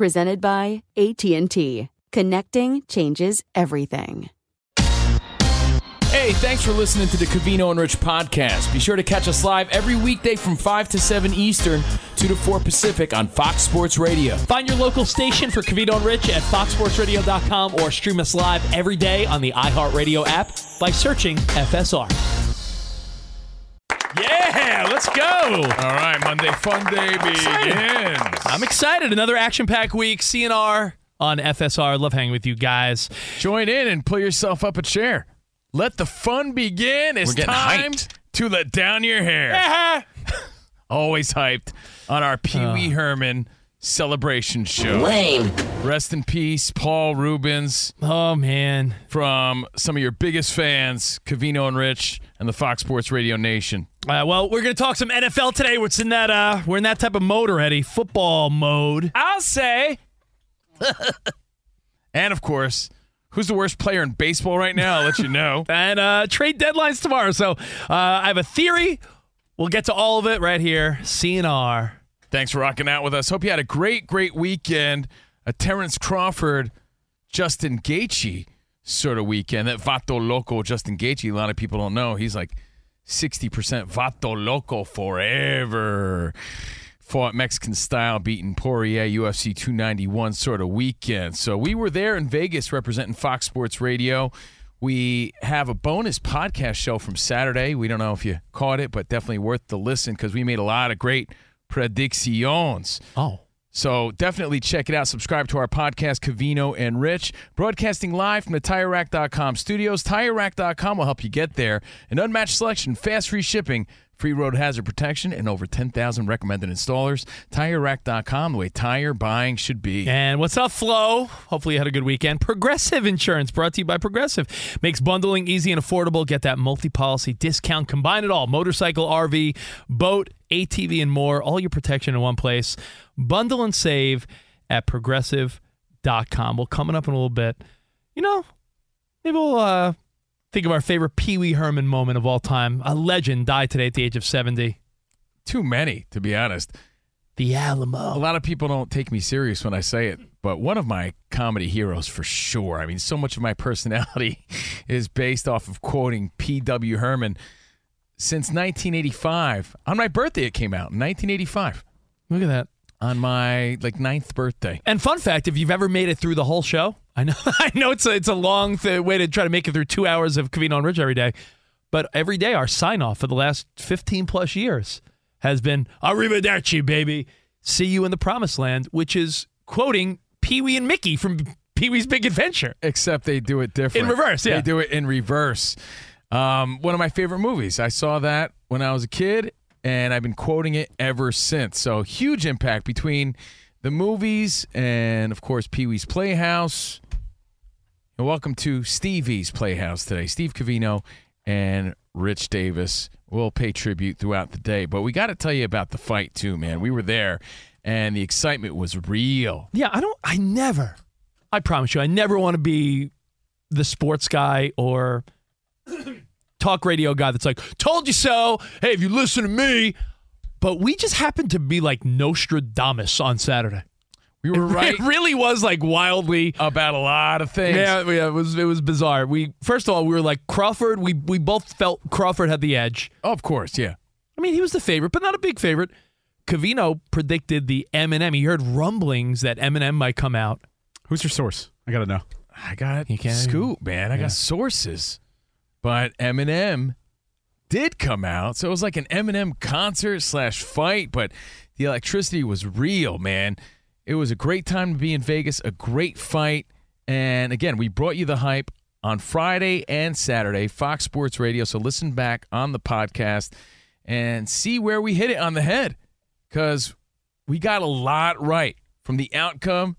presented by AT&T. Connecting changes everything. Hey, thanks for listening to the Covino and Rich podcast. Be sure to catch us live every weekday from 5 to 7 Eastern, 2 to 4 Pacific on Fox Sports Radio. Find your local station for Covino and Rich at foxsportsradio.com or stream us live every day on the iHeartRadio app by searching FSR. Yeah, let's go. All right, Monday Fun Day begins. I'm excited. Another action packed week. C&R on FSR. Love hanging with you guys. Join in and pull yourself up a chair. Let the fun begin. It's time hyped. to let down your hair. Always hyped on our Pee Wee uh. Herman celebration show. Lame. Rest in peace, Paul Reubens, Oh, man. from some of your biggest fans, Covino and Rich, and the Fox Sports Radio Nation. Uh, well, we're going to talk some NFL today. We're in that uh, we're in that type of mode already, football mode. I'll say. and of course, who's the worst player in baseball right now? I'll let you know. And uh, trade deadlines tomorrow. So uh, I have a theory. We'll get to all of it right here. C&R. Thanks for rocking out with us. Hope you had a great, great weekend. A Terrence Crawford, Justin Gaethje sort of weekend. That Vato Loco Justin Gaethje, a lot of people don't know. He's like 60% Vato Loco forever. Fought Mexican style, beating Poirier, UFC 291 sort of weekend. So we were there in Vegas representing Fox Sports Radio. We have a bonus podcast show from Saturday. We don't know if you caught it, but definitely worth the listen because we made a lot of great predictions. Oh. So definitely check it out. Subscribe to our podcast, Covino and Rich. Broadcasting live from the TireRack.com studios. TireRack.com will help you get there. An unmatched selection, fast free shipping, free road hazard protection, and over 10,000 recommended installers. TireRack.com, the way tire buying should be. And what's up, Flo? Hopefully you had a good weekend. Progressive Insurance, brought to you by Progressive, makes bundling easy and affordable. Get that multi-policy discount. Combine it all: motorcycle, RV, boat, ATV, and more. All your protection in one place. Bundle and save at Progressive.com. Well, coming up in a little bit, you know, maybe we'll uh, think of our favorite Pee Wee Herman moment of all time. A legend died today at the age of 70. Too many, to be honest. The Alamo. A lot of people don't take me serious when I say it, but one of my comedy heroes for sure. I mean, so much of my personality is based off of quoting Pee Wee Herman. Since 1985, on my birthday, it came out in 1985. Look at that. On my like ninth birthday. And fun fact: if you've ever made it through the whole show, I know, I know it's a it's a long th- way to try to make it through two hours of Covino and Rich every day, but every day our sign off for the last fifteen plus years has been "Arrivederci, baby, see you in the promised land," which is quoting Pee Wee and Mickey from Pee Wee's Big Adventure. Except they do it different. In reverse, yeah. They do it in reverse. Um, one of my favorite movies. I saw that when I was a kid, and I've been quoting it ever since. So huge impact between the movies and, of course, Pee Wee's Playhouse. And welcome to Stevie's Playhouse today. Steve Covino and Rich Davis will pay tribute throughout the day. But we got to tell you about the fight, too, man. We were there. and the excitement was real. Yeah, I don't. I never. I promise you, I never want to be the sports guy or talk radio guy that's like, "Told you so." Hey, if you listen to me, but we just happened to be like Nostradamus on Saturday. We were right It really was like wildly. about a lot of things. Yeah, yeah, it was it was bizarre. We first of all we were like Crawford. We we both felt Crawford had the edge. Oh, of course, yeah. I mean, he was the favorite, but not a big favorite. Cavino predicted the Eminem. He heard rumblings that Eminem might come out. Who's your source? I gotta know. I got You can't- scoop, man. I Yeah. got sources. But Eminem did come out. So it was like an Eminem concert slash fight, but the electricity was real, man. It was a great time to be in Vegas, a great fight. And again, we brought you the hype on Friday and Saturday, Fox Sports Radio. So listen back on the podcast and see where we hit it on the head because we got a lot right from the outcome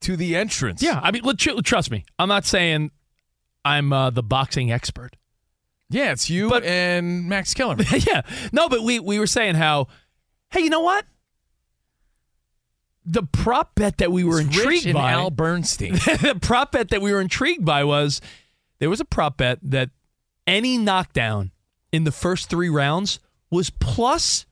to the entrance. Yeah, I mean, trust me. I'm not saying I'm uh, the boxing expert. Yeah, it's you But- and Max Kellerman. yeah, no, but we we were saying how, hey, you know what? The prop bet that we were It's intrigued by, Al Bernstein. the prop bet that we were intrigued by was there was a prop bet that any knockdown in the first three rounds was plus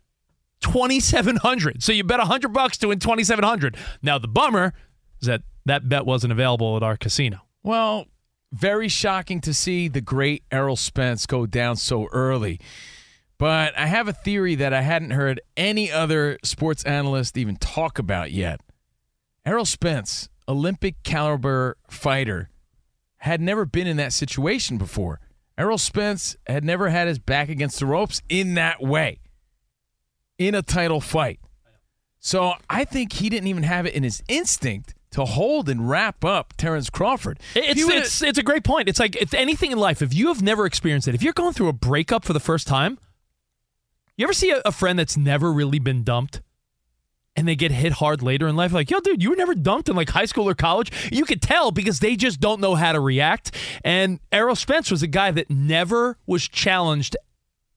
2700 so you bet 100 bucks to win 2700 now the bummer is that that bet wasn't available at our casino well, very shocking to see the great Errol Spence go down so early. But I have a theory that I hadn't heard any other sports analyst even talk about yet. Errol Spence, Olympic caliber fighter, had never been in that situation before. Errol Spence had never had his back against the ropes in that way, in a title fight. So I think he didn't even have it in his instinct to hold and wrap up Terrence Crawford. It's, would've- it's, it's a great point. It's like if anything in life, if you have never experienced it, if you're going through a breakup for the first time, you ever see a, a friend that's never really been dumped and they get hit hard later in life? Like, yo, dude, you were never dumped in like high school or college. You could tell because they just don't know how to react. And Errol Spence was a guy that never was challenged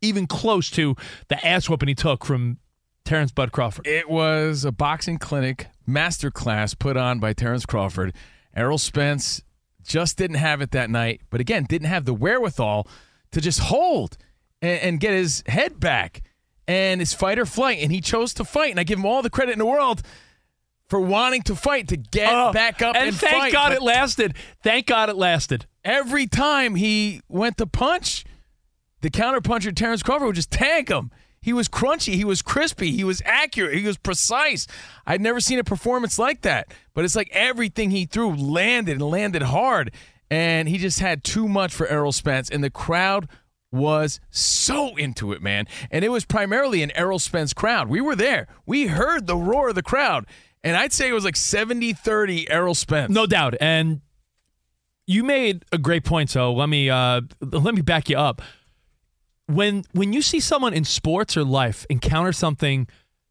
even close to the ass whooping he took from Terrence Bud Crawford. It was a boxing clinic masterclass put on by Terrence Crawford. Errol Spence just didn't have it that night, but again, didn't have the wherewithal to just hold and, and get his head back and his fight or flight. And he chose to fight. And I give him all the credit in the world for wanting to fight, to get Oh, back up and, and thank fight. God But it lasted. Thank God it lasted. every time he went to punch, the counterpuncher Terrence Crawford would just tank him. He was crunchy, he was crispy, he was accurate, he was precise. I'd never seen a performance like that. But it's like everything he threw landed and landed hard. And he just had too much for Errol Spence. And the crowd was so into it, man. And it was primarily an Errol Spence crowd. We were there. We heard the roar of the crowd. And I'd say it was like 70 30 Errol Spence. No doubt. And you made a great point. So let me uh, let me back you up. When when you see someone in sports or life encounter something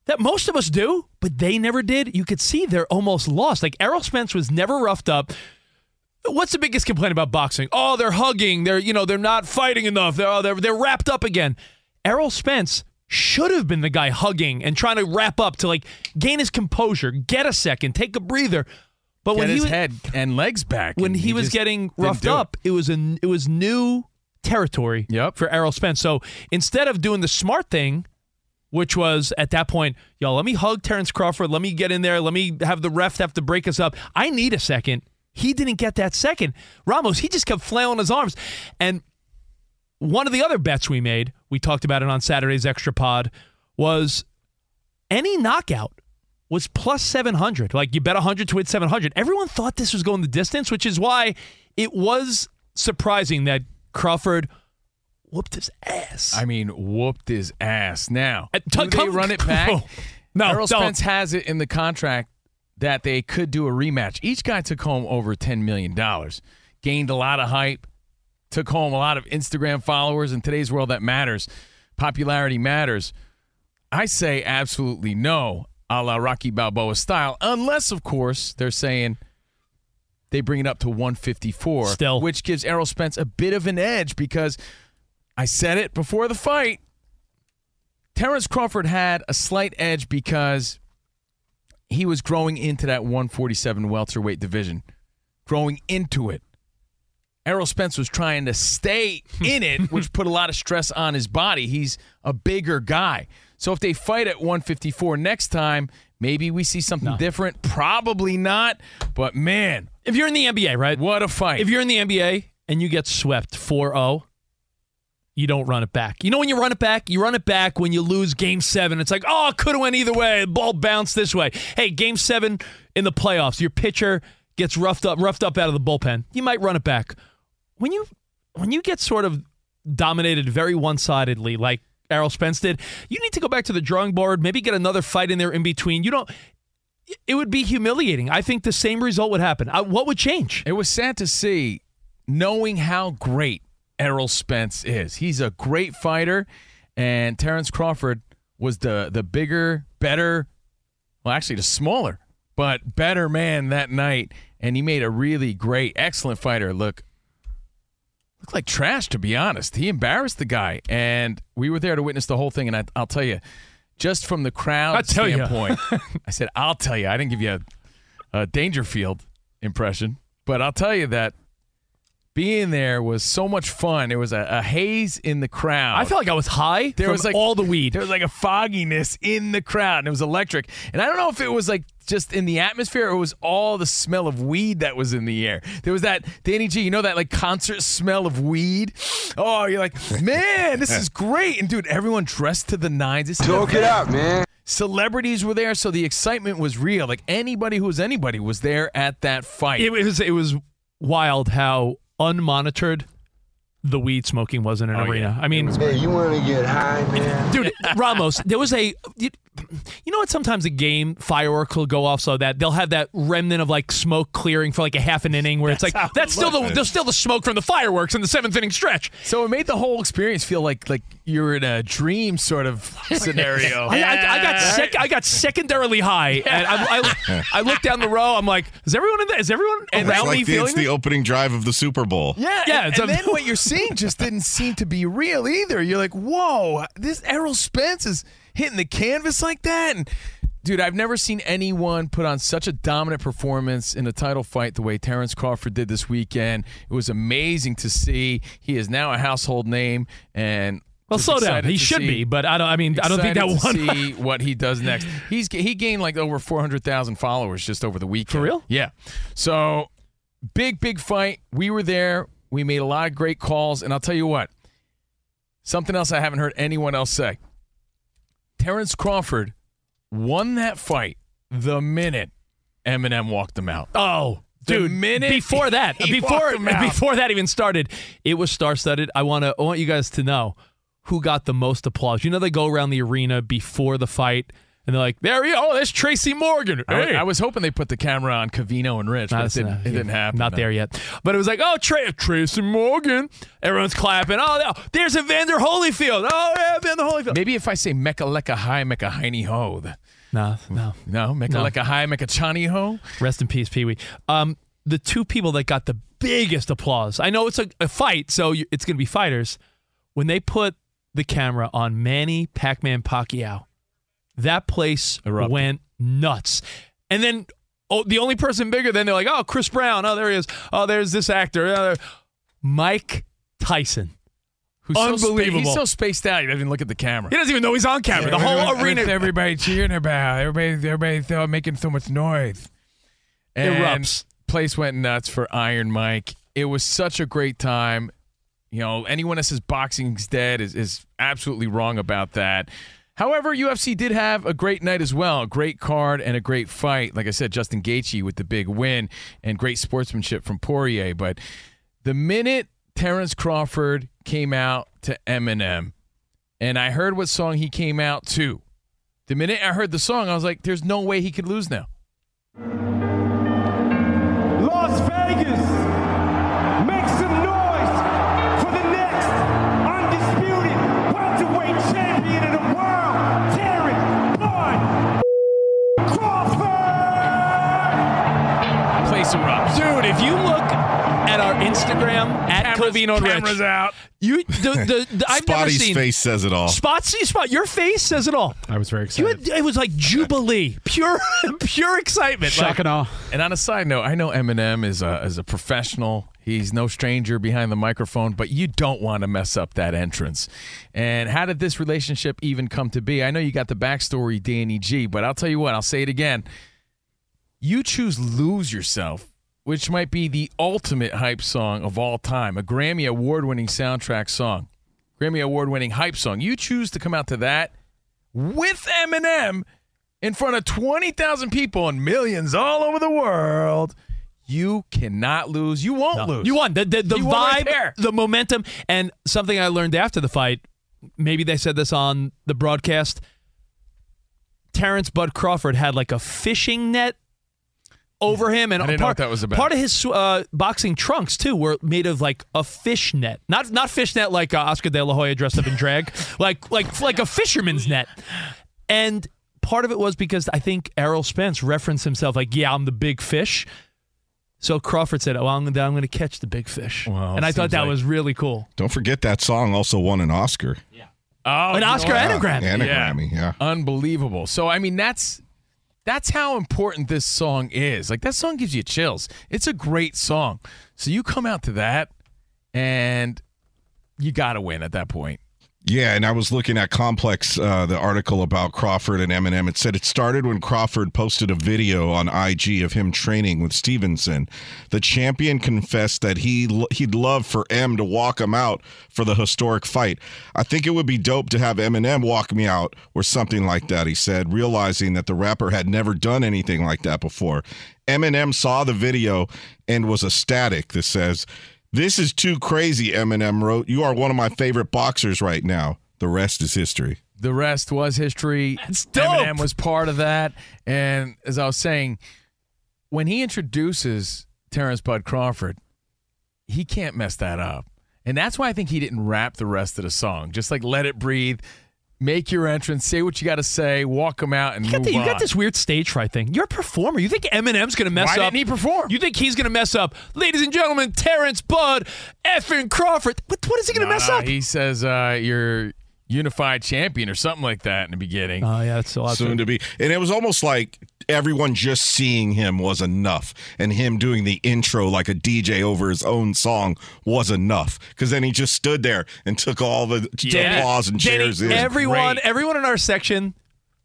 that most of us do, but they never did, you could see they're almost lost. Like Errol Spence was never roughed up. What's the biggest complaint about boxing? Oh, they're hugging. They're you know they're not fighting enough. They're oh, they're, they're wrapped up again. Errol Spence should have been the guy hugging and trying to wrap up to like gain his composure, get a second, take a breather. But Get when he was, head and legs back. when and he, was getting roughed do it. up, it. was a it was new territory Yep. for Errol Spence. So instead of doing the smart thing, which was at that point, yo, let me hug Terrence Crawford, let me get in there, let me have the ref have to break us up. I need a second. He didn't get that second. Ramos, he just kept flailing his arms. And one of the other bets we made, we talked about it on Saturday's extra pod, was any knockout was plus 700. Like you bet 100 to win 700. Everyone thought this was going the distance, which is why it was surprising that Crawford whooped his ass. I mean, whooped his ass. Now, Uh, do t- they come- run it back? No, Errol don't. Spence has it in the contract that they could do a rematch. Each guy took home over $10 million, gained a lot of hype, took home a lot of Instagram followers. In today's world, that matters. Popularity matters. I say absolutely no, a la Rocky Balboa style, unless, of course, they're saying they bring it up to 154, Still. which gives Errol Spence a bit of an edge because I said it before the fight. Terrence Crawford had a slight edge because he was growing into that 147 welterweight division, growing into it. Errol Spence was trying to stay in it, which put a lot of stress on his body. He's a bigger guy. So if they fight at 154 next time, maybe we see something different. Probably not. But man, If you're in the NBA, right? what a fight. If you're in the NBA and you get swept 4-0, you don't run it back. You know when you run it back? You run it back when you lose game seven. It's like, oh, could have went either way. The ball bounced this way. Hey, game seven in the playoffs, your pitcher gets roughed up, roughed up out of the bullpen. You might run it back. When you when you get sort of dominated very one-sidedly, like Errol Spence did, you need to go back to the drawing board, maybe get another fight in there in between. You don't it would be humiliating. I think the same result would happen. Uh, what would change? It was sad to see, knowing how great Errol Spence is. He's a great fighter, and Terrence Crawford was the the bigger, better, well, actually the smaller, but better man that night, and he made a really great, excellent fighter look look like trash. To be honest, he embarrassed the guy, and we were there to witness the whole thing. And I, I'll tell you, just from the crowd I'll tell standpoint, I said, "I'll tell you." I didn't give you a, a Dangerfield impression, but I'll tell you that being there was so much fun. There was a, a haze in the crowd. I felt like I was high there from was like all the weed. There was like a fogginess in the crowd, and it was electric. And I don't know if it was like just in the atmosphere it was all the smell of weed that was in the air. There was that Danny G, you know that like concert smell of weed. Oh, you're like, man, this is great. And dude, everyone dressed to the nines. This is Talk the it out, man. Celebrities were there, so the excitement was real. Like anybody who was anybody was there at that fight. It was it was wild how unmonitored the weed smoking was in an Oh, arena. yeah. I mean, Hey, you want to get high, man? dude, Ramos, there was a you, you know what? Sometimes a game fireworks will go off so that they'll have that remnant of like smoke clearing for like a half an inning where it's That's how like it that's still the there's still the smoke from the fireworks in the seventh inning stretch. so it made the whole experience feel like like you're in a dream sort of scenario. I, I, I got sec- I got secondarily high, and I, I, I looked down the row. I'm like, is everyone in there? Is everyone oh, And around It's me the, feeling it's the opening drive of the Super Bowl. Yeah, Yeah, and, and then what you're seeing just didn't seem to be real either. You're like, whoa, this Errol Spence is hitting the canvas like that. And dude, I've never seen anyone put on such a dominant performance in a title fight the way Terrence Crawford did this weekend. It was amazing to see. He is now a household name, and Well, slow down. He should see- be, but I don't. I mean, I don't think that excited one. see what he does next. He's he gained like over four hundred thousand followers just over the weekend. For real? Yeah. So big big fight. We were there. We made a lot of great calls, and I'll tell you what. Something else I haven't heard anyone else say. Terrence Crawford won that fight the minute Eminem walked him out. Oh, The dude! minute before that, before before that even started, it was star-studded. I want to. I want you guys to know who got the most applause. You know, they go around the arena before the fight, and they're like, "There you go. There's Tracy Morgan." I, Hey. I was hoping they put the camera on Covino and Rich, but it didn't, it didn't happen. Not no. there yet. But it was like, oh, Tra- Tracy Morgan. Everyone's clapping. Oh, there's Evander Holyfield. Oh, yeah, Evander Holyfield. Maybe if I say Mecca Lecca High Mecca Heiny Ho. the- No, no. No, Mecca No. Lecca High Mecca Chani Ho. Rest in peace, Pee Wee. Um, the two people that got the biggest applause. I know it's a, a fight, so you, it's going to be fighters. When they put the camera on Manny Pac-Man Pacquiao, that place Erupted. went nuts. And then oh, the only person bigger than they're like, oh, Chris Brown. Oh, there he is. Oh, there's this actor. Oh, Mike Tyson. Who's So spa- Unbelievable. he's so spaced out. He doesn't even look at the camera. He doesn't even know he's on camera. the whole arena Everybody cheering about. Everybody, everybody making so much noise. And erupts. Place went nuts for Iron Mike. It was such a great time. You know, anyone that says boxing's dead is, is absolutely wrong about that. However, UFC did have a great night as well, a great card and a great fight. Like I said, Justin Gaethje with the big win and great sportsmanship from Poirier. But the minute Terrence Crawford came out to Eminem, and I heard what song he came out to, the minute I heard the song, I was like, "There's no way he could lose now." Terrence Bud Crawford! face erupts. Dude, if you look at our Instagram at Cameras- Covino and cameras Rich, out. you the, the, the I've never Spotty's seen face says it all. Spot, see, spot. Your face says it all. I was very You excited. had, it was like jubilee, pure, pure excitement. Shock Like, and awe. And on a side note, I know Eminem is a, is a professional. He's no stranger behind the microphone, but you don't want to mess up that entrance. And how did this relationship even come to be? I know you got the backstory, Danny G, but I'll tell you what, I'll say it again. You choose Lose Yourself, which might be the ultimate hype song of all time, a Grammy award winning soundtrack song, Grammy award winning hype song. You choose to come out to that with Eminem in front of 20,000 people and millions all over the world. You cannot lose. You won't lose. You won. The, the, the won right vibe, the momentum, and something I learned after the fight. Maybe they said this on the broadcast. Terrence Bud Crawford had like a fishing net over him, and I didn't know part, what that was about. part of his uh, boxing trunks too were made of like a fish net, not not fish net like uh, Oscar De La Hoya dressed up in drag, like like like a fisherman's net, and part of it was because I think Errol Spence referenced himself like, "Yeah, I'm the big fish." So Crawford said, "Oh, I'm, I'm going to catch the big fish," Well, and I thought that like- was really cool. Don't forget that song also won an Oscar. Yeah. Oh, An you know Oscar what? and a Grammy. And a Yeah. Grammy, yeah. Unbelievable. So I mean that's that's how important this song is. Like that song gives you chills. It's a great song. So you come out to that and you got to win at that point. Yeah, and I was looking at Complex, uh, the article about Crawford and Eminem. It said it started when Crawford posted a video on IG of him training with Stevenson. The champion confessed that he he'd love for M to walk him out for the historic fight. I think it would be dope to have Eminem walk me out or something like that. He said, realizing that the rapper had never done anything like that before. Eminem saw the video and was ecstatic. This says. This is too crazy, Eminem wrote. You are one of my favorite boxers right now. The rest is history. The rest was history. That's dope. Eminem was part of that. And as I was saying, when he introduces Terrence Bud Crawford, he can't mess that up. And that's why I think he didn't rap the rest of the song. Just like let it breathe, make your entrance, say what you got to say, walk him out, and You got, the- you got this weird stage fright thing. You're a performer. You think Eminem's going to mess Why up? didn't he perform? You think he's going to mess up? Ladies and gentlemen, Terrence Bud, effing Crawford. What, what is he going to mess Nah, up? He says uh, you're unified champion or something like that in the beginning. Oh, yeah, that's a lot. Soon to be. And it was almost like everyone just seeing him was enough. And him doing the intro like a DJ over his own song was enough. Because then he just stood there and took all the Danny- applause and Danny, cheers in. Everyone, Great. everyone in our section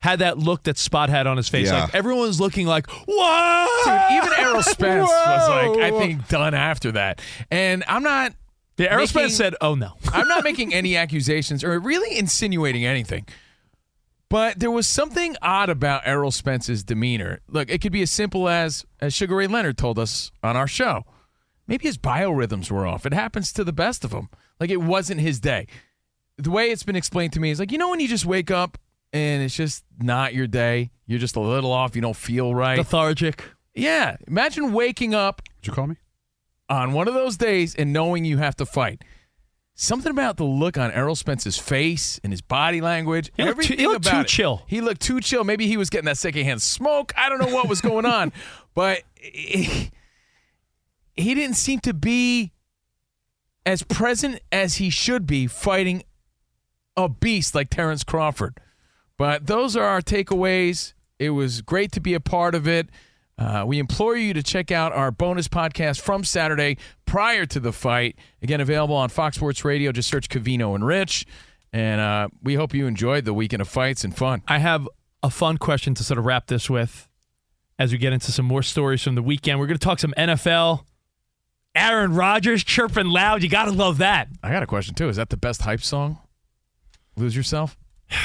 had that look that Spot had on his face. Yeah. Like everyone's looking like, what? Dude, even Errol Spence was like, I think, done after that. And I'm not. Yeah, Errol making- Spence said, "Oh no." I'm not making any accusations or really insinuating anything. But there was something odd about Errol Spence's demeanor. Look, it could be as simple as, as Sugar Ray Leonard told us on our show. Maybe his biorhythms were off. It happens to the best of them. Like it wasn't his day. The way it's been explained to me is like, you know, when you just wake up and it's just not your day, you're just a little off, you don't feel right. Lethargic. yeah. Imagine waking up Did you call me? On one of those days and knowing you have to fight. Something about the look on Errol Spence's face and his body language, He looked too, he looked about too it. chill. He looked too chill. Maybe he was getting that secondhand smoke. I don't know what was going on, but he, he didn't seem to be as present as he should be fighting a beast like Terrence Crawford. But those are our takeaways. It was great to be a part of it. Uh, we implore you to check out our bonus podcast from Saturday prior to the fight. Again, available on Fox Sports Radio. Just search Covino and Rich. And uh, we hope you enjoyed the weekend of fights and fun. I have a fun question to sort of wrap this with as we get into some more stories from the weekend. We're going to talk some NFL. Aaron Rodgers chirping loud. You got to love that. I got a question, too. Is that the best hype song? Lose Yourself?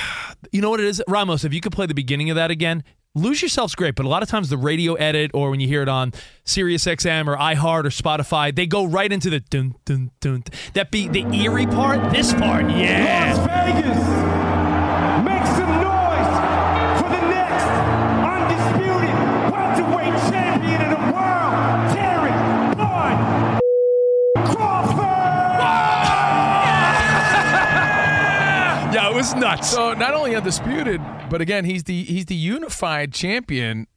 You know what it is? Ramos, if you could play the beginning of that again, Lose Yourself's great, but a lot of times the radio edit or when you hear it on Sirius XM or iHeart or Spotify, they go right into the dun dun dun. That be the eerie part. This part, yeah. Las Vegas, make some noise for the next undisputed welterweight champion of the world, Terrence Bud Crawford! Yeah, it was nuts. So not only undisputed, but again, he's the he's the unified champion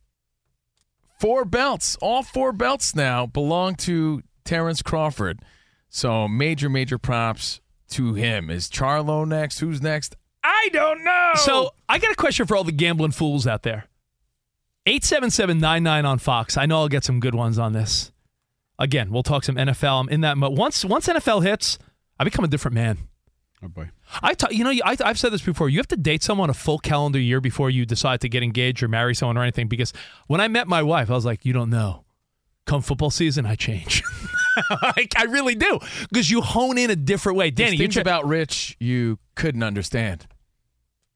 Four belts, all four belts now belong to Terrence Crawford. So major, major props to him. Is Charlo next? Who's next? I don't know. So I got a question for all the gambling fools out there. 877-99 on Fox. I know I'll get some good ones on this. Again, we'll talk some NFL. I'm in that mode. Once once NFL hits, I become a different man. Oh boy. I ta- you know, I, I've said this before. You have to date someone a full calendar year before you decide to get engaged or marry someone or anything. Because when I met my wife, I was like, you don't know. Come football season, I change. like, I really do. Because you hone in a different way. Danny, There's you things tra- about Rich you couldn't understand.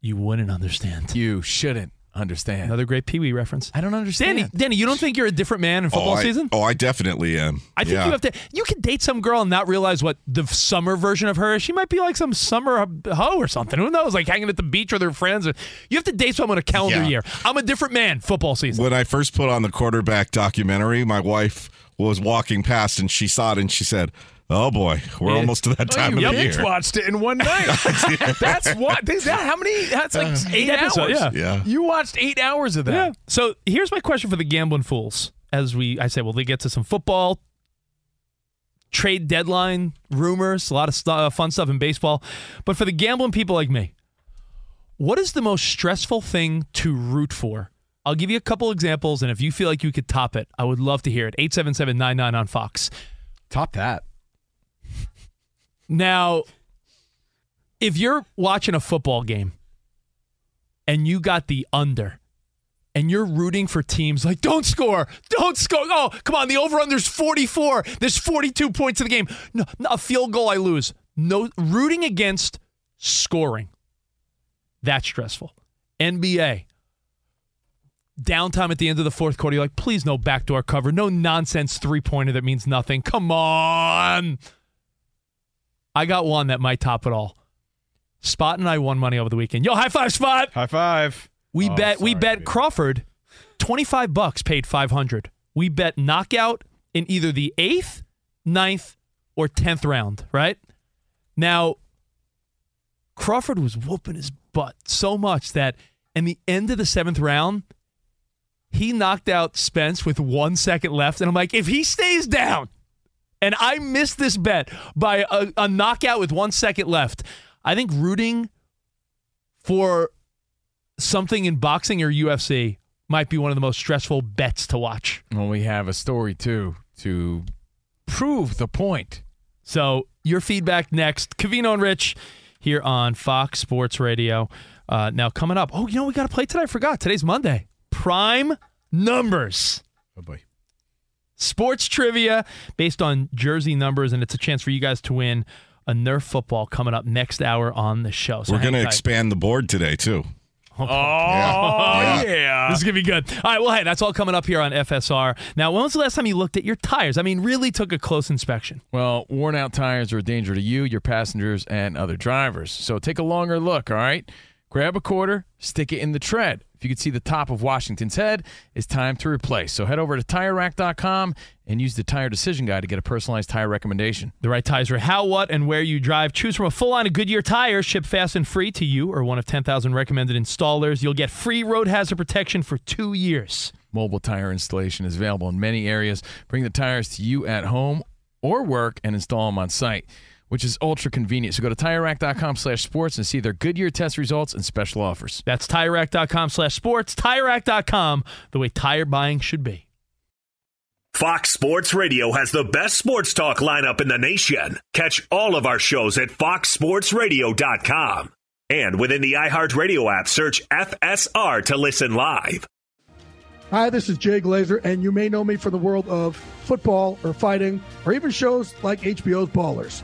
you wouldn't understand. You shouldn't understand. Another great Pee Wee reference. I don't understand. Danny, Danny, you don't think you're a different man in oh, football oh, I, season? Oh, I definitely am. I think Yeah. you have to. You can date some girl and not realize what the summer version of her is. She might be like some summer hoe or something. Who knows? Like hanging at the beach with her friends. You have to date someone a calendar Yeah. year. I'm a different man. Football season. When I first put on the quarterback documentary, my wife was walking past and she saw it and she said, "Oh boy, we're Yeah. almost to that Oh, time you of the binge year." watched it in one night. That's what. Is that how many? That's like eight, episodes, hours. yeah. Yeah. You watched eight hours of that. Yeah. So here's my question for the gambling fools. As we, I say, well, they get to some football, trade deadline rumors, a lot of stu- uh, fun stuff in baseball. But for the gambling people like me, what is the most stressful thing to root for? I'll give you a couple examples, and if you feel like you could top it, I would love to hear it. 877-99 on Fox. Top that. Now, if you're watching a football game and you got the under and you're rooting for teams like, don't score, don't score. Oh, come on, the over under's 44. There's 42 points in the game. No, a field goal, I lose. No, rooting against scoring. That's stressful. NBA. Downtime at the end of the fourth quarter, you're like, please no backdoor cover, no nonsense three pointer that means nothing. Come on. I got one that might top it all. Spot and I won money over the weekend. Yo, high five, Spot. High five. We Oh, bet we bet dude. Crawford 25 bucks paid 500. We bet knockout in either the 8th, ninth, or 10th round, right? Now Crawford was whooping his butt so much that in the end of the 7th round he knocked out Spence with 1 second left and I'm like if he stays down and I missed this bet by a, a knockout with 1 second left, I think rooting for something in boxing or UFC might be one of the most stressful bets to watch. Well, we have a story too to prove the point. So your feedback next. Covino and Rich here on Fox Sports Radio. Uh, now coming up. Oh, you know we got to play today. I forgot. Today's Monday. Prime numbers. Oh boy. Sports trivia based on jersey numbers, and it's a chance for you guys to win a Nerf football coming up next hour on the show. So We're going to expand the board today too. Oh, oh Yeah. yeah. This is gonna be good. All right, well, hey, that's all coming up here on FSR. Now, when was the last time you looked at your tires? I mean, really took a close inspection. Well, worn out tires are a danger to you, your passengers, and other drivers. So take a longer look, all right? Grab a quarter, stick it in the tread. If you can see the top of Washington's head, it's time to replace. So head over to TireRack.com and use the Tire Decision Guide to get a personalized tire recommendation. The right tires for how, what, and where you drive. Choose from a full line of Goodyear tires, shipped fast and free to you or one of 10,000 recommended installers. You'll get free road hazard protection for two years. Mobile tire installation is available in many areas. Bring the tires to you at home or work and install them on site, which is ultra convenient. So go to TireRack.com slash sports and see their Goodyear test results and special offers. That's TireRack.com slash sports. TireRack.com, the way tire buying should be. Fox Sports Radio has the best sports talk lineup in the nation. Catch all of our shows at foxsportsradio.com. And within the iHeartRadio app, search FSR to listen live. Hi, this is Jay Glazer, and you may know me from the world of football or fighting or even shows like HBO's Ballers.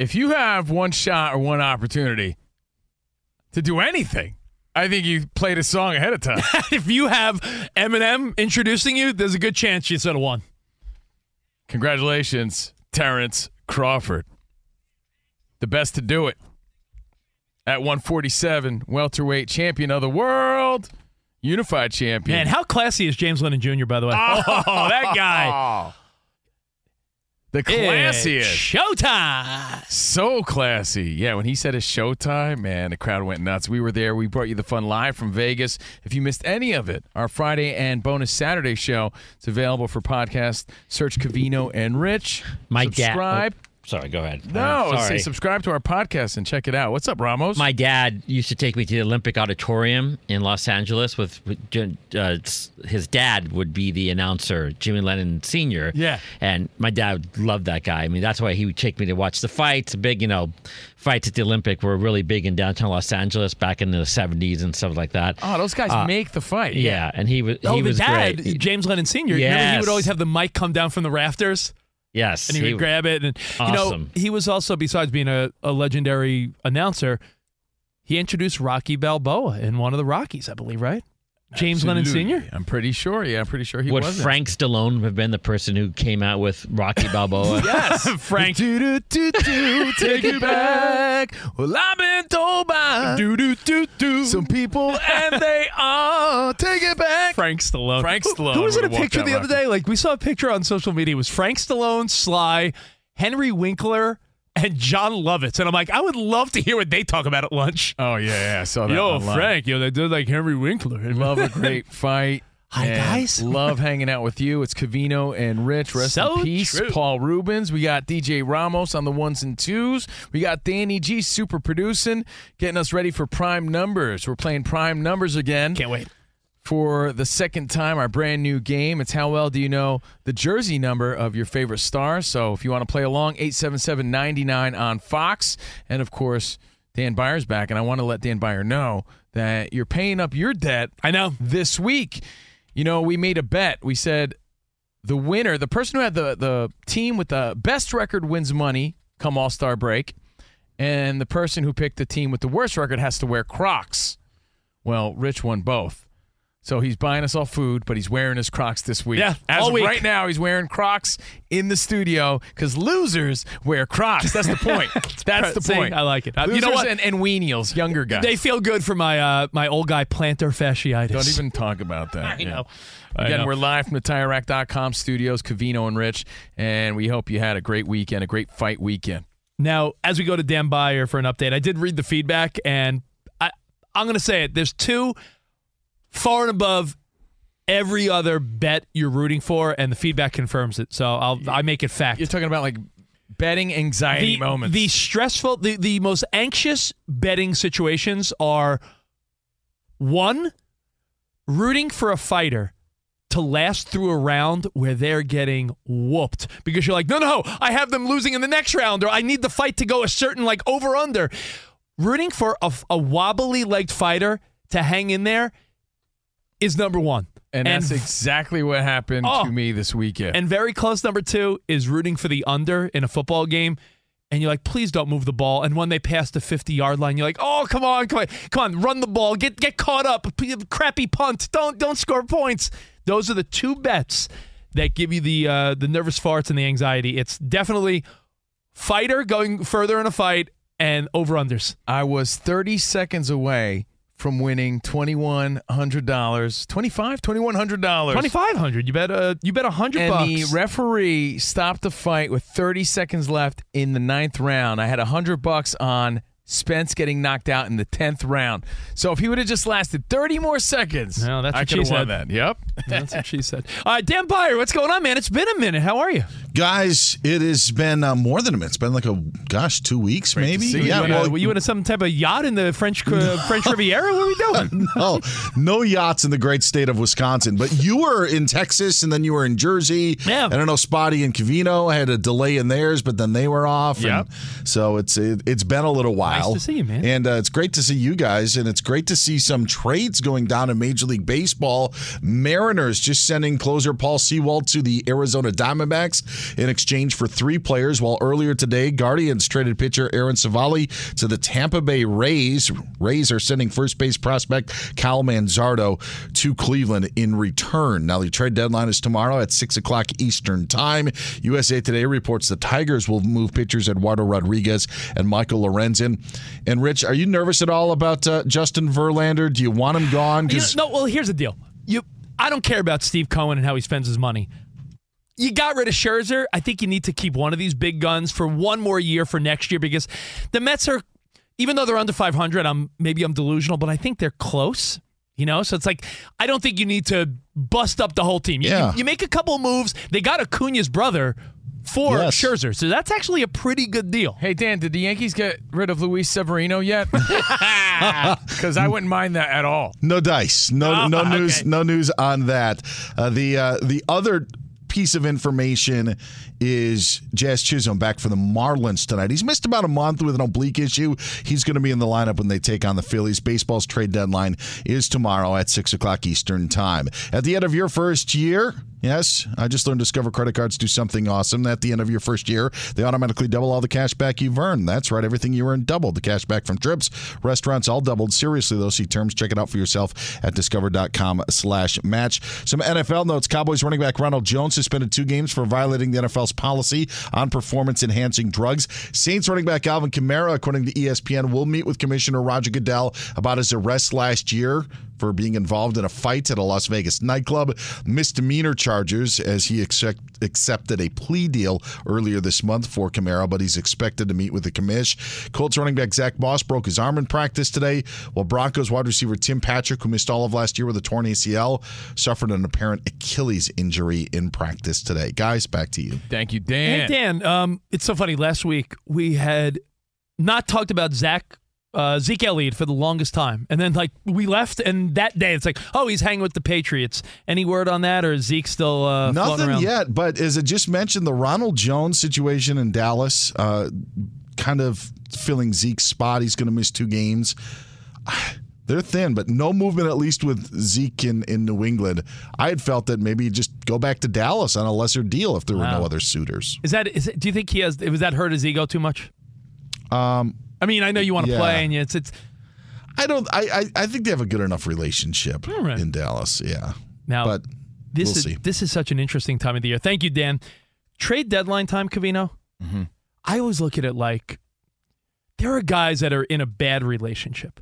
If you have one shot or one opportunity to do anything, I think you played a song ahead of time. if you have Eminem introducing you, there's a good chance you said a one. Congratulations, Terrence Crawford. The best to do it. At 147, welterweight champion of the world, unified champion. Man, how classy is James Lennon Jr., by the way? Oh, that guy. The classiest. Showtime. So classy. Yeah, when he said it's showtime, man, the crowd went nuts. We were there. We brought you the fun live from Vegas. If you missed any of it, our Friday and bonus Saturday show, it's available for podcast. Search Covino and Rich. My Subscribe. Sorry, go ahead. No, Uh, say subscribe to our podcast and check it out. What's up, Ramos? My dad used to take me to the Olympic Auditorium in Los Angeles with, with uh, his dad would be the announcer, Jimmy Lennon Sr. Yeah. And my dad loved that guy. I mean, that's why he would take me to watch the fights. Big, you know, fights at the Olympic were really big in downtown Los Angeles back in the 70s and stuff like that. oh, those guys Uh, make the fight. Yeah, and he was Oh, he the was dad, great. James Lennon Sr. Remember he would always have the mic come down from the rafters? Yes, and he, he- would grab it. And you know, Awesome. he was also besides being a, a legendary announcer, he introduced Rocky Balboa in one of the Rockies, I believe, right? James Lennon Sr. I'm pretty sure. Yeah, I'm pretty sure he was. Would was. Frank Stallone have been the person who came out with Rocky Balboa? Yes, Frank. Do, do, do, do, take it back. Well, I've been told by do, do, do, do. some people, and they are take it back. Frank Stallone. Frank Who- Stallone Who was in a picture that the other day? Like we saw a picture on social media. It was Frank Stallone, Sly, Henry Winkler, and Jon Lovitz. And I'm like, I would love to hear what they talk about at lunch. Oh yeah, yeah. I saw that. Yo, online. Frank, yo, they did like Henry Winkler. Love a great fight. Hi, guys. Love hanging out with you. It's Covino and Rich. Rest So in peace, true. Paul Reubens. We got DJ Ramos on the ones and twos. We got Danny G super producing, getting us ready for prime numbers. We're playing prime numbers again. Can't wait. For the second time, our brand new game. It's how well do you know the jersey number of your favorite star? So if you want to play along, 877 99 on Fox. And of course, Dan Beyer's back. And I want to let Dan Beyer know that you're paying up your debt I know. this week. You know, we made a bet. We said the winner, the person who had the, the team with the best record wins money come All Star break, and the person who picked the team with the worst record has to wear Crocs. Well, Rich won both. So he's buying us all food, but he's wearing his Crocs this week. Yeah, As all of week. right now, he's wearing Crocs in the studio because losers wear Crocs. That's the point. That's the See, point. I like it. Uh, Losers you know what? And, and weenials, younger guys. They feel good for my uh, my old guy plantar fasciitis. Don't even talk about that. I Yeah. know. I Again, know. we're live from the TireRack.com studios, Covino and Rich, and we hope you had a great weekend, a great fight weekend. Now, as we go to Dan Beyer for an update, I did read the feedback, and I, I'm going to say it. There's two far and above every other bet you're rooting for, and the feedback confirms it. So I'll I make it fact. You're talking about like betting anxiety the, moments. The stressful, the, the most anxious betting situations are one, rooting for a fighter to last through a round where they're getting whooped because you're like, no, no, I have them losing in the next round, or I need the fight to go a certain like over under. Rooting for a, a wobbly legged fighter to hang in there is number one. and that's exactly what happened Oh. to me this weekend. And very close number two is rooting for the under in a football game. And you're like, please don't move the ball. And when they pass the 50 yard line, you're like, oh, come on, come on, come on, run the ball, get get caught up, crappy punt, don't don't score points. Those are the two bets that give you the uh, the nervous farts and the anxiety. It's definitely fighter going further in a fight and over unders. I was 30 seconds away from winning $2,100. 25 $2,100. Twenty five hundred. You bet. Uh, you bet a hundred And bucks. the referee stopped the fight with 30 seconds left in the ninth round. I had a 100 bucks on Spence getting knocked out in the 10th round. So if he would have just lasted 30 more seconds, No, that's I what could she have won said. that. Yep. That's what she said. All right, Dan Beyer, what's going on, man? It's been a minute. How are you? Guys, it has been uh, more than a minute. It's been like a gosh, two weeks maybe. Yeah, you in a- well, were you in a, some type of yacht in the French uh, French Riviera? What are we doing? no, no yachts in the great state of Wisconsin. But you were in Texas, and then you were in Jersey. Yeah. I don't know. Spotty and Covino had a delay in theirs, but then they were off. Yep. And so it's it, it's been a little while. To see you, man. And uh, it's great to see you guys, and it's great to see some trades going down in Major League Baseball. Mariners just sending closer Paul Sewald to the Arizona Diamondbacks in exchange for three players. While earlier today, Guardians traded pitcher Aaron Civale to the Tampa Bay Rays. Rays are sending first base prospect Kyle Manzardo to Cleveland in return. Now the trade deadline is tomorrow at six o'clock Eastern time. USA Today reports the Tigers will move pitchers Eduardo Rodriguez and Michael Lorenzen. And Rich, are you nervous at all about uh, Justin Verlander? Do you want him gone? You know, no, well, here's the deal. You, I don't care about Steve Cohen and how he spends his money. You got rid of Scherzer. I think you need to keep one of these big guns for one more year for next year because the Mets are, even though they're under 500, I'm maybe I'm delusional, but I think they're close. You know, so it's like I don't think you need to bust up the whole team. You, Yeah. you, you make a couple moves. They got Acuna's brother for Yes. Scherzer, so that's actually a pretty good deal. Hey, Dan, did the Yankees get rid of Luis Severino yet? Because I wouldn't mind that at all. No dice. No Oh, no news. okay. No news on that. Uh, the uh, the other piece of information is Jazz Chisholm back for the Marlins tonight. He's missed about a month with an oblique issue. He's going to be in the lineup when they take on the Phillies. Baseball's trade deadline is tomorrow at six o'clock Eastern time. At the end of your first year. Yes, I just learned Discover credit cards do something awesome. At the end of your first year, they automatically double all the cash back you've earned. That's right, everything you earned doubled. The cash back from trips, restaurants, all doubled. Seriously, though, see terms. Check it out for yourself at discover.com slash match. Some NFL notes. Cowboys running back Ronald Jones suspended two games for violating the NFL's policy on performance-enhancing drugs. Saints running back Alvin Kamara, according to ESPN, will meet with Commissioner Roger Goodell about his arrest last year for being involved in a fight at a Las Vegas nightclub. Misdemeanor charges as he accept, accepted a plea deal earlier this month for Kamara, but he's expected to meet with the commish. Colts running back Zack Moss broke his arm in practice today, while Broncos wide receiver Tim Patrick, who missed all of last year with a torn ACL, suffered an apparent Achilles injury in practice today. Guys, back to you. Thank you, Dan. Hey Dan, um, it's so funny. Last week we had not talked about Zach uh, Zeke Elliott for the longest time, and then like we left, and that day it's like, oh, he's hanging with the Patriots. Any word on that, or is Zeke still uh, Nothing yet, but as I just mentioned, the Ronald Jones situation in Dallas, uh, kind of filling Zeke's spot. He's going to miss two games. They're thin, but no movement at least with Zeke in, in New England. I had felt that maybe just go back to Dallas on a lesser deal if there were no other suitors. Is that? Is it, do you think he has? Was that hurt his ego too much? Um, I mean, I know you want to Yeah. play, and it's it's. I don't. I, I I think they have a good enough relationship All right. in Dallas. Yeah. Now, but this we'll is see. this is such an interesting time of the year. Thank you, Dan. Trade deadline time, Covino. Mm-hmm. I always look at it like there are guys that are in a bad relationship.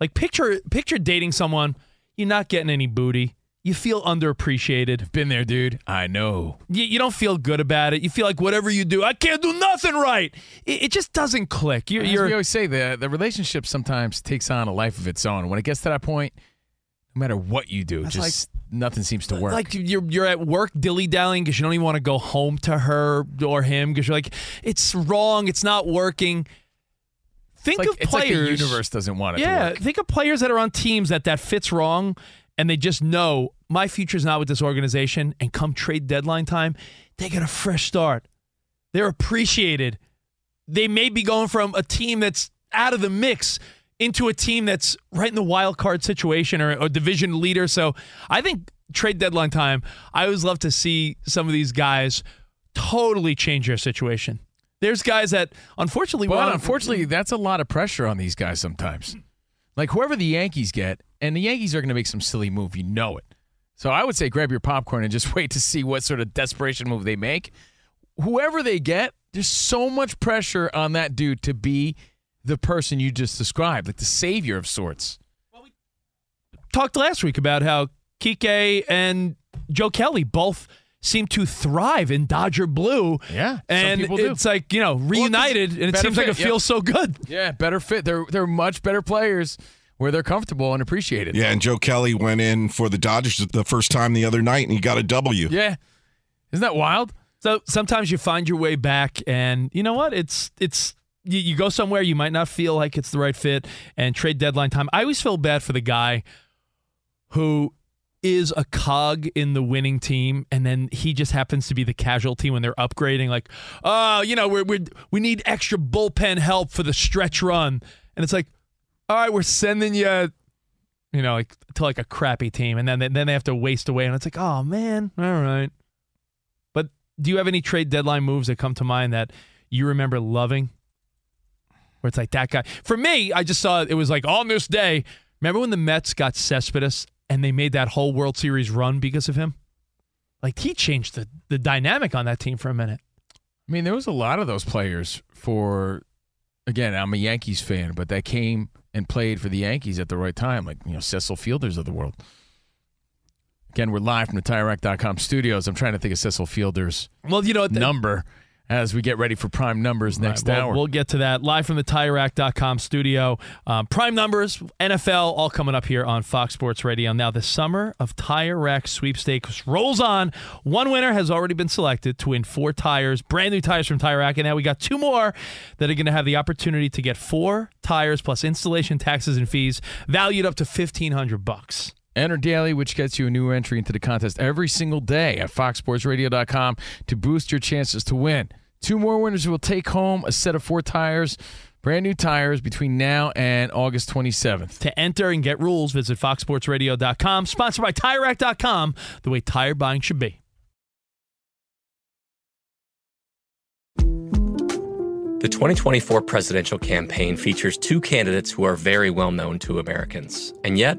Like picture picture dating someone, you're not getting any booty. You feel underappreciated. Been there, dude. I know. You, you don't feel good about it. You feel like whatever you do, I can't do nothing right. It, it just doesn't click. You're, As you're we always say, the the relationship sometimes takes on a life of its own. When it gets to that point, no matter what you do, just nothing seems to work. Like you're you're at work dilly dallying because you don't even want to go home to her or him because you're like it's wrong, it's not working. Think like- of it's like the universe doesn't want it to Yeah, think of players that are on teams that that fits wrong, and they just know my future's not with this organization. And come trade deadline time, they get a fresh start. They're appreciated. They may be going from a team that's out of the mix into a team that's right in the wild card situation or a division leader. So I think trade deadline time, I always love to see some of these guys totally change their situation. There's guys that unfortunately, want- unfortunately, that's a lot of pressure on these guys sometimes. Like whoever the Yankees get, and the Yankees are going to make some silly move. You know it. So I would say grab your popcorn and just wait to see what sort of desperation move they make. Whoever they get, there's so much pressure on that dude to be the person you just described, like the savior of sorts. Well, we talked last week about how Kike and Joe Kelly both seem to thrive in Dodger blue. Yeah, and it's like you know reunited, and it seems like fit, it feels so good. Yeah, better fit. They're they're much better players where they're comfortable and appreciated. Yeah, and Joe Kelly went in for the Dodgers the first time the other night, and he got a W. Yeah, isn't that wild? So sometimes you find your way back, and you know what? It's it's you, you go somewhere you might not feel like it's the right fit, and trade deadline time. I always feel bad for the guy who is a cog in the winning team, and then he just happens to be the casualty when they're upgrading. Like, oh, you know, we're, we're we need extra bullpen help for the stretch run, and it's like, all right, we're sending you. You know, like to like a crappy team, and then then they have to waste away, and it's like, oh man, all right. But do you have any trade deadline moves that come to mind that you remember loving? Where it's like that guy. For me, I just saw it was like on this day. Remember when the Mets got Cespedes and they made that whole World Series run because of him? Like he changed the, the dynamic on that team for a minute. I mean, there was a lot of those players for. Again, I'm a Yankees fan, but that came and played for the Yankees at the right time, like you know Cecil Fielders of the world. Again, we're live from the TireRack.com studios. I'm trying to think of Cecil Fielders' well, you know the, number as we get ready for prime numbers next Right, well, hour. We'll get to that live from the TireRack.com studio. Um, prime numbers, NFL, all coming up here on Fox Sports Radio. Now, the summer of Tire Rack sweepstakes rolls on. One winner has already been selected to win four tires, brand new tires from Tire Rack, and now we got two more that are going to have the opportunity to get four tires plus installation taxes and fees, valued up to fifteen hundred bucks. Enter daily, which gets you a new entry into the contest every single day at foxsportsradio.com to boost your chances to win. Two more winners will take home a set of four tires, brand new tires, between now and August 27th. To enter and get rules, visit foxsportsradio.com, sponsored by TireRack.com, the way tire buying should be. The 2024 presidential campaign features two candidates who are very well known to Americans. And yet,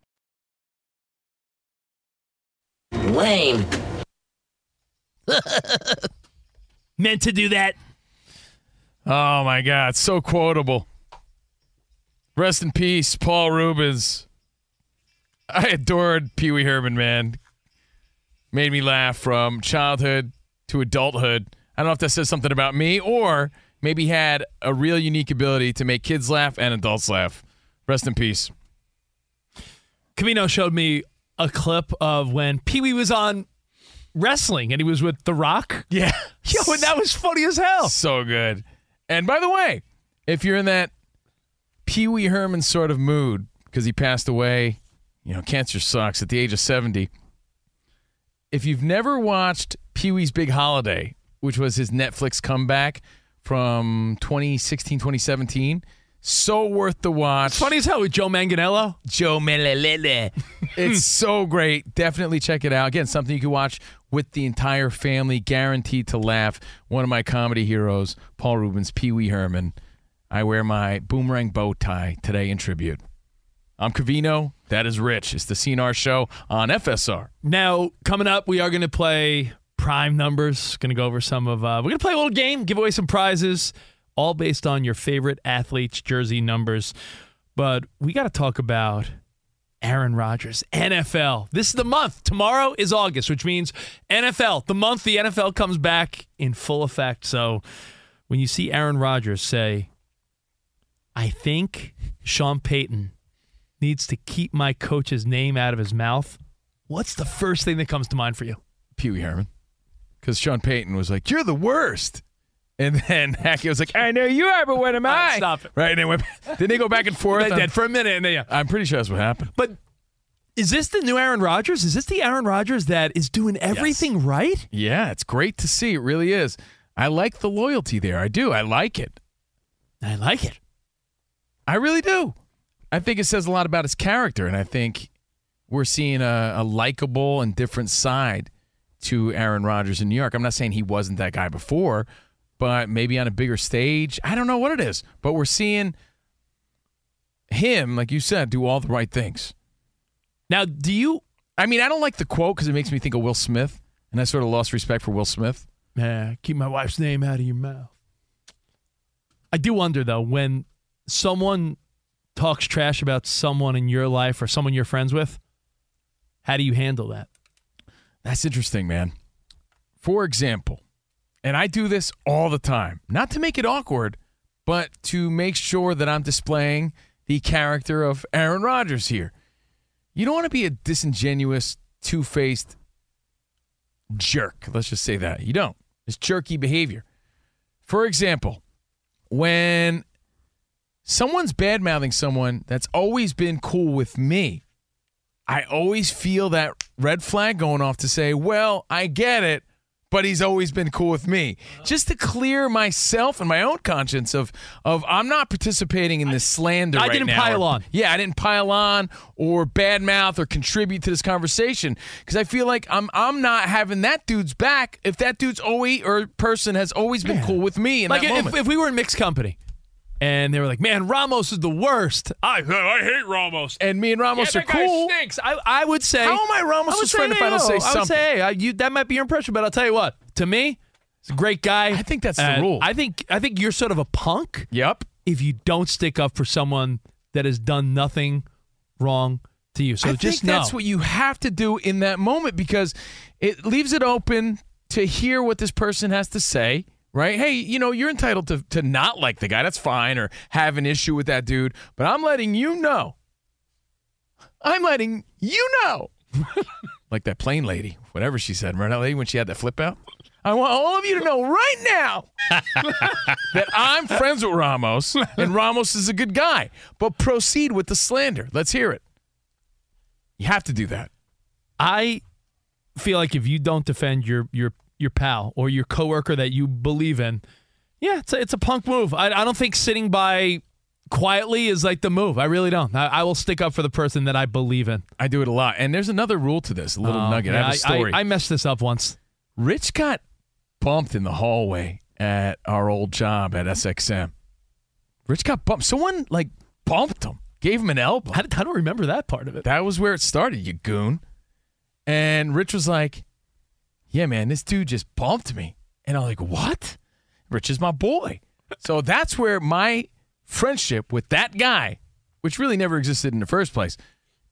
Lame. Meant to do that. Oh my God, so quotable. Rest in peace, Paul Reubens. I adored Pee Wee Herman, man. Made me laugh from childhood to adulthood. I don't know if that says something about me or maybe had a real unique ability to make kids laugh and adults laugh. Rest in peace. Covino showed me a clip of when Pee Wee was on wrestling and he was with The Rock. Yeah. Yo, and that was funny as hell. So good. And by the way, if you're in that Pee Wee Herman sort of mood because he passed away, you know, cancer sucks at the age of 70. If you've never watched Pee Wee's Big Holiday, which was his Netflix comeback from 2016, 2017, so worth the watch. It's funny as hell with Joe Manganiello. Joe Melelele. it's so great. Definitely check it out. Again, something you can watch with the entire family, guaranteed to laugh. One of my comedy heroes, Paul Reubens, Pee Wee Herman. I wear my boomerang bow tie today in tribute. I'm Covino. That is Rich. It's the C&R show on FSR. Now, coming up, we are going to play prime numbers. Going to go over some of, uh, we're going to play a little game, give away some prizes, all based on your favorite athletes' jersey numbers. But we got to talk about Aaron Rodgers, NFL. This is the month. Tomorrow is August, which means NFL, the month the NFL comes back in full effect. So when you see Aaron Rodgers say, I think Sean Payton needs to keep my coach's name out of his mouth, what's the first thing that comes to mind for you? Pee Wee Herman. Because Sean Payton was like, You're the worst. And then Hackett was like, I know you are, but what am I? stop it. Right. And they went, did they go back and forth? They did for a minute, and they, yeah. I'm pretty sure that's what happened. But is this the new Aaron Rodgers? Is this the Aaron Rodgers that is doing everything right? Yeah, it's great to see. It really is. I like the loyalty there. I do. I like it. I like it. I really do. I think it says a lot about his character, and I think we're seeing a, a likable and different side to Aaron Rodgers in New York. I'm not saying he wasn't that guy before, but maybe on a bigger stage. I don't know what it is, but we're seeing him, like you said, do all the right things. Now, do you? I mean, I don't like the quote because it makes me think of Will Smith, and I sort of lost respect for Will Smith. Yeah, keep my wife's name out of your mouth. I do wonder though when someone talks trash about someone in your life or someone you're friends with, how do you handle that? That's interesting, man. For example, and I do this all the time, not to make it awkward, but to make sure that I'm displaying the character of Aaron Rodgers here. You don't want to be a disingenuous, two faced jerk. Let's just say that. You don't. It's jerky behavior. For example, when someone's bad mouthing someone that's always been cool with me, I always feel that red flag going off to say, well, I get it, but he's always been cool with me. Just to clear myself and my own conscience of of I'm not participating in this slander. I right didn't now. pile on. Yeah, I didn't pile on or badmouth or contribute to this conversation because I feel like I'm I'm not having that dude's back if that dude's always or person has always been cool with me in like that if, moment. if we were in mixed company and they were like, "Man, Ramos is the worst," I I hate Ramos, and me and Ramos yeah, are that guy cool. stinks. I I would say, How am I Ramos' I would friend say, if I don't say I would something? say, hey, I, you, that might be your impression, but I'll tell you what. To me, he's a great guy. I think that's the And rule. I think I think you're sort of a punk. Yep. If you don't stick up for someone that has done nothing wrong to you, so I just think that's what you have to do in that moment because it leaves it open to hear what this person has to say. Right? Hey, you know, you're entitled to, to not like the guy. That's fine, or have an issue with that dude. But I'm letting you know. I'm letting you know. like that plane lady, whatever she said, remember that lady when she had that flip out? I want all of you to know right now that I'm friends with Ramos and Ramos is a good guy. But proceed with the slander. Let's hear it. You have to do that. I feel like if you don't defend your your your pal or your coworker that you believe in, yeah, it's a, it's a punk move. I, I don't think sitting by quietly is like the move. I really don't. I, I will stick up for the person that I believe in. I do it a lot. And there's another rule to this, a little Oh, nugget. yeah, I have a story. I, I messed this up once. Rich got bumped in the hallway at our old job at SXM. Rich got bumped. Someone like bumped him, gave him an elbow. I, I don't remember that part of it. That was where it started, you goon. And Rich was like, Yeah, man, this dude just bumped me. And I'm like, What? Rich is my boy. So that's where my friendship with that guy, which really never existed in the first place,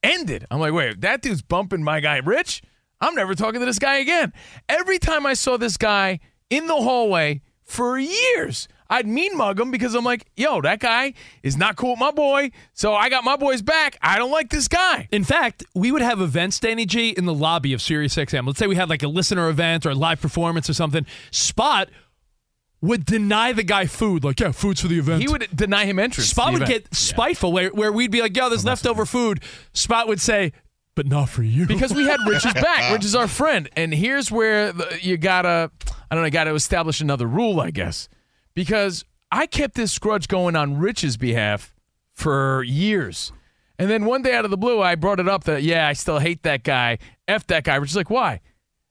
ended. I'm like, Wait, that dude's bumping my guy, Rich? I'm never talking to this guy again. Every time I saw this guy in the hallway for years, I'd mean mug him because I'm like, yo, that guy is not cool with my boy. So I got my boy's back. I don't like this guy. In fact, we would have events, Danny G, in the lobby of SiriusXM. Let's say we had like a listener event or a live performance or something. Spot would deny the guy food. Like, yeah, food's for the event. He would deny him entrance. Spot would event. get spiteful where, where we'd be like, yo, there's leftover food. Spot would say, but not for you. because we had Rich's back. Rich is our friend, and here's where the, you gotta, I don't know, got to establish another rule, I guess, because I kept this grudge going on Rich's behalf for years, and then one day out of the blue, I brought it up that yeah, I still hate that guy, f that guy. Rich is like, why?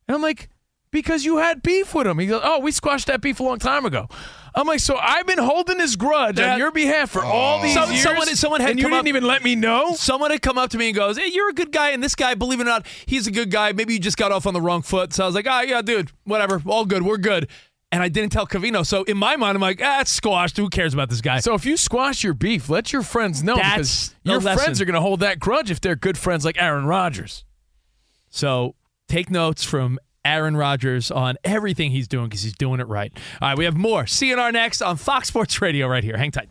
And I'm like, because you had beef with him. He goes, oh, we squashed that beef a long time ago. I'm like, so I've been holding this grudge That- on your behalf for all these Some- years. someone, someone had and you didn't up- even let me know. Someone had come up to me and goes, "Hey, you're a good guy." And this guy, believe it or not, he's a good guy. Maybe you just got off on the wrong foot. So I was like, "Ah, yeah, dude, whatever, all good, we're good." And I didn't tell Covino. So in my mind, I'm like, "Ah, it's squashed. Who cares about this guy?" So if you squash your beef, let your friends know That's because your lesson. friends are going to hold that grudge if they're good friends like Aaron Rodgers. So take notes from Aaron Rodgers on everything he's doing because he's doing it right. All right, we have more C&R next on Fox Sports Radio right here. Hang tight.